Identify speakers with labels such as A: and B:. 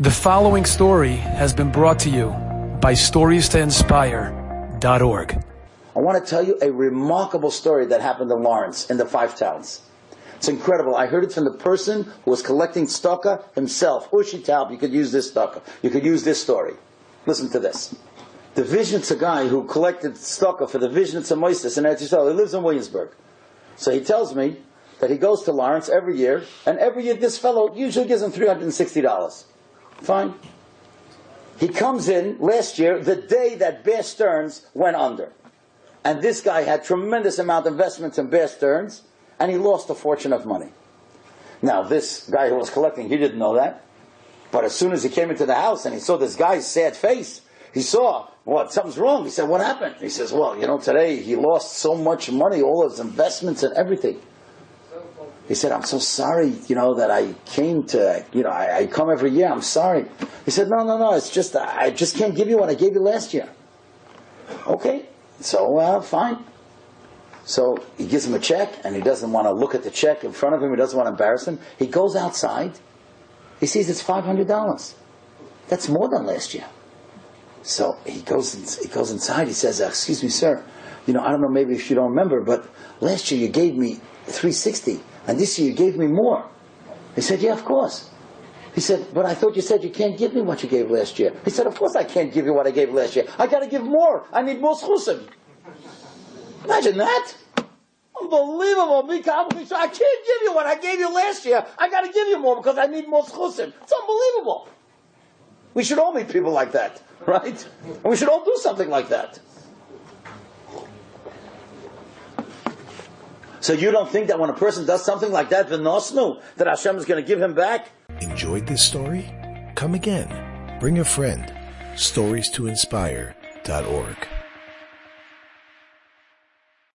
A: The following story has been brought to you by StoriesToInspire.org.
B: I want to tell you a remarkable story that happened in Lawrence in the Five Towns. It's incredible. I heard it from the person who was collecting tzedakah himself. Ushi Taub, you could use this tzedakah. You could use this story. Listen to this. The a guy who collected tzedakah for the Vizhnitz of Moises in Eretz Yisrael. He lives in Williamsburg. So he tells me that he goes to Lawrence every year, and every year this fellow usually gives him $360. Fine. He comes in last year, the day that Bear Stearns went under. And this guy had tremendous amount of investments in Bear Stearns, and he lost a fortune of money. Now, this guy who was collecting, he didn't know that. But as soon as he came into the house and he saw this guy's sad face, he saw, what, something's wrong. He said, what happened? He says, well, you know, today he lost so much money, all his investments and everything. He said, I'm so sorry, you know, that I came to, you know, I, I, come every year. I'm sorry. He said, no, no, no, it's just, I just can't give you what I gave you last year. Okay. So, uh, fine. So he gives him a check and he doesn't want to look at the check in front of him. He doesn't want to embarrass him. He goes outside. He sees it's $500. That's more than last year. So he goes, he goes inside. He says, excuse me, sir. You know, I don't know maybe if you don't remember, but last year you gave me 360 and this year you gave me more. He said, yeah, of course. He said, but I thought you said you can't give me what you gave last year. He said, of course I can't give you what I gave last year. I gotta give more. I need more zchusim. Imagine that. Unbelievable. I can't give you what I gave you last year. I gotta give you more because I need more zchusim. It's unbelievable. We should all meet people like that, right? And we should all do something like that. So you don't think that when a person does something like that, v'nosnu, that Hashem is going to give him back?
C: Enjoyed this story? Come again. Bring a friend. Stories to inspire.org.